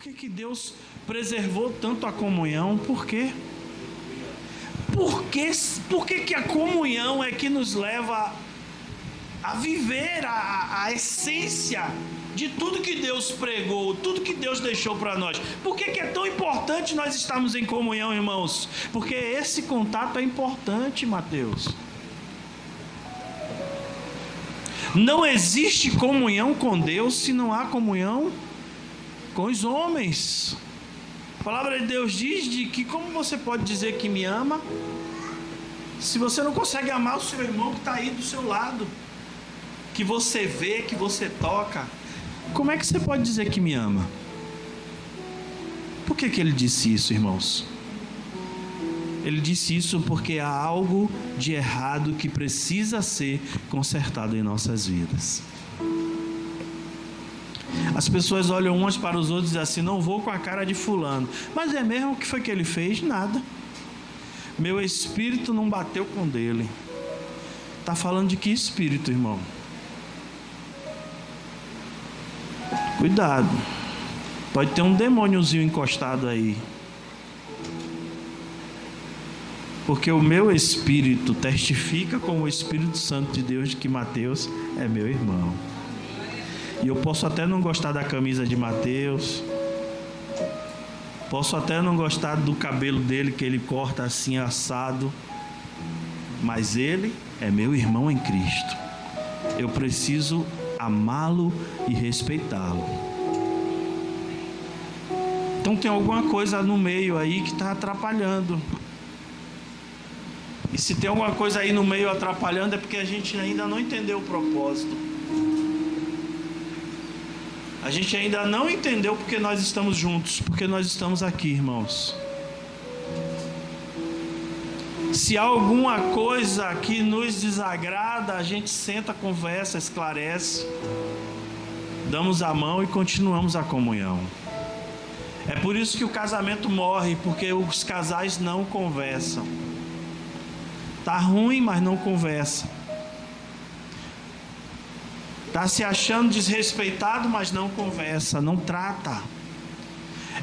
Que, que Deus preservou tanto a comunhão? Por quê? Por, que, por que, que a comunhão é que nos leva a viver a, a essência de tudo que Deus pregou, tudo que Deus deixou para nós. Por que, que, é tão importante nós estarmos em comunhão, irmãos? Porque esse contato é importante, Mateus. Não existe comunhão com Deus se não há comunhão com os homens. A palavra de Deus diz de que como você pode dizer que me ama se você não consegue amar o seu irmão que está aí do seu lado, que você vê, que você toca, como é que você pode dizer que me ama? Por que, que ele disse isso, irmãos? Ele disse isso porque há algo de errado que precisa ser consertado em nossas vidas. As pessoas olham umas para os outros e dizem assim: não vou com a cara de fulano. Mas é mesmo o que foi que ele fez? Nada. Meu espírito não bateu com dele. Está falando de que espírito, irmão? Cuidado. Pode ter um demôniozinho encostado aí. Porque o meu espírito testifica com o Espírito Santo de Deus de que Mateus é meu irmão. E eu posso até não gostar da camisa de Mateus. Posso até não gostar do cabelo dele que ele corta assim assado. Mas ele é meu irmão em Cristo. Eu preciso amá-lo e respeitá-lo. Então tem alguma coisa no meio aí que está atrapalhando. E se tem alguma coisa aí no meio atrapalhando é porque a gente ainda não entendeu o propósito. A gente ainda não entendeu porque nós estamos juntos, porque nós estamos aqui, irmãos. Se alguma coisa que nos desagrada, a gente senta, conversa, esclarece, damos a mão e continuamos a comunhão. É por isso que o casamento morre, porque os casais não conversam. Tá ruim, mas não conversa. Está se achando desrespeitado, mas não conversa, não trata.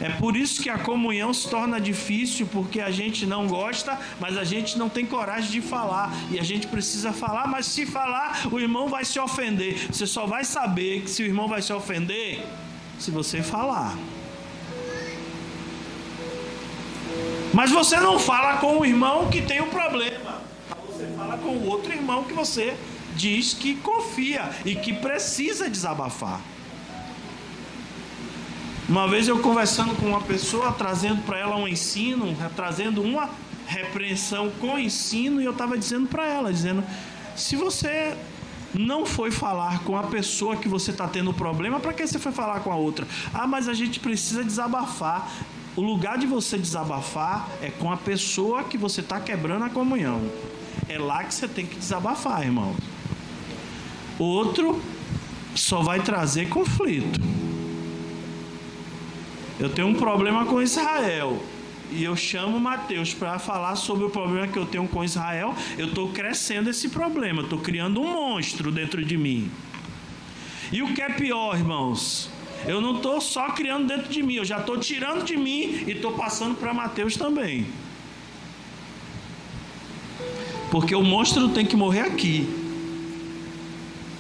É por isso que a comunhão se torna difícil, porque a gente não gosta, mas a gente não tem coragem de falar. E a gente precisa falar, mas se falar, o irmão vai se ofender. Você só vai saber que se o irmão vai se ofender se você falar. Mas você não fala com o irmão que tem o problema. Você fala com o outro irmão que você diz que confia e que precisa desabafar. Uma vez eu conversando com uma pessoa, trazendo para ela um ensino, trazendo uma repreensão com ensino, e eu estava dizendo para ela, dizendo: se você não foi falar com a pessoa que você está tendo problema, para que você foi falar com a outra? Ah, mas a gente precisa desabafar. O lugar de você desabafar é com a pessoa que você está quebrando a comunhão. É lá que você tem que desabafar, irmão. Outro só vai trazer conflito. Eu tenho um problema com Israel e eu chamo Mateus para falar sobre o problema que eu tenho com Israel, eu estou crescendo esse problema, estou criando um monstro dentro de mim. E o que é pior, irmãos? Eu não estou só criando dentro de mim, eu já estou tirando de mim e estou passando para Mateus também. Porque o monstro tem que morrer aqui.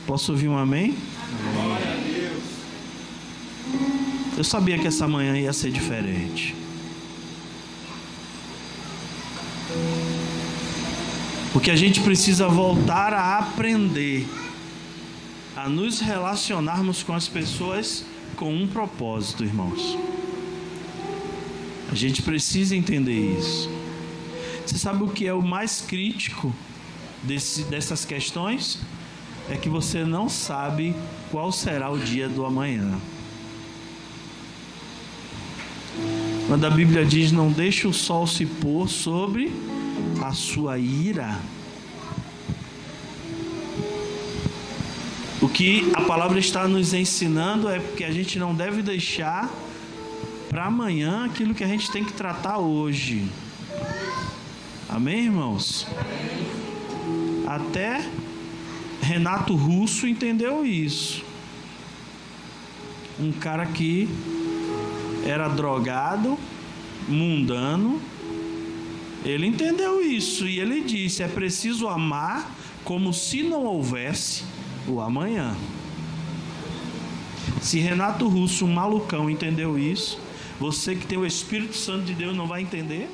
Posso ouvir um amém? Glória a Deus. Eu sabia que essa manhã ia ser diferente. Porque a gente precisa voltar a aprender a nos relacionarmos com as pessoas com um propósito, irmãos. A gente precisa entender isso. Você sabe o que é o mais crítico desse, dessas questões? É que você não sabe qual será o dia do amanhã. Quando a Bíblia diz: Não deixe o sol se pôr sobre a sua ira. O que a palavra está nos ensinando é que a gente não deve deixar para amanhã aquilo que a gente tem que tratar hoje. Amém, irmãos? Até Renato Russo entendeu isso. Um cara que era drogado, mundano. Ele entendeu isso e ele disse: é preciso amar como se não houvesse o amanhã. Se Renato Russo, um malucão, entendeu isso, você que tem o Espírito Santo de Deus não vai entender?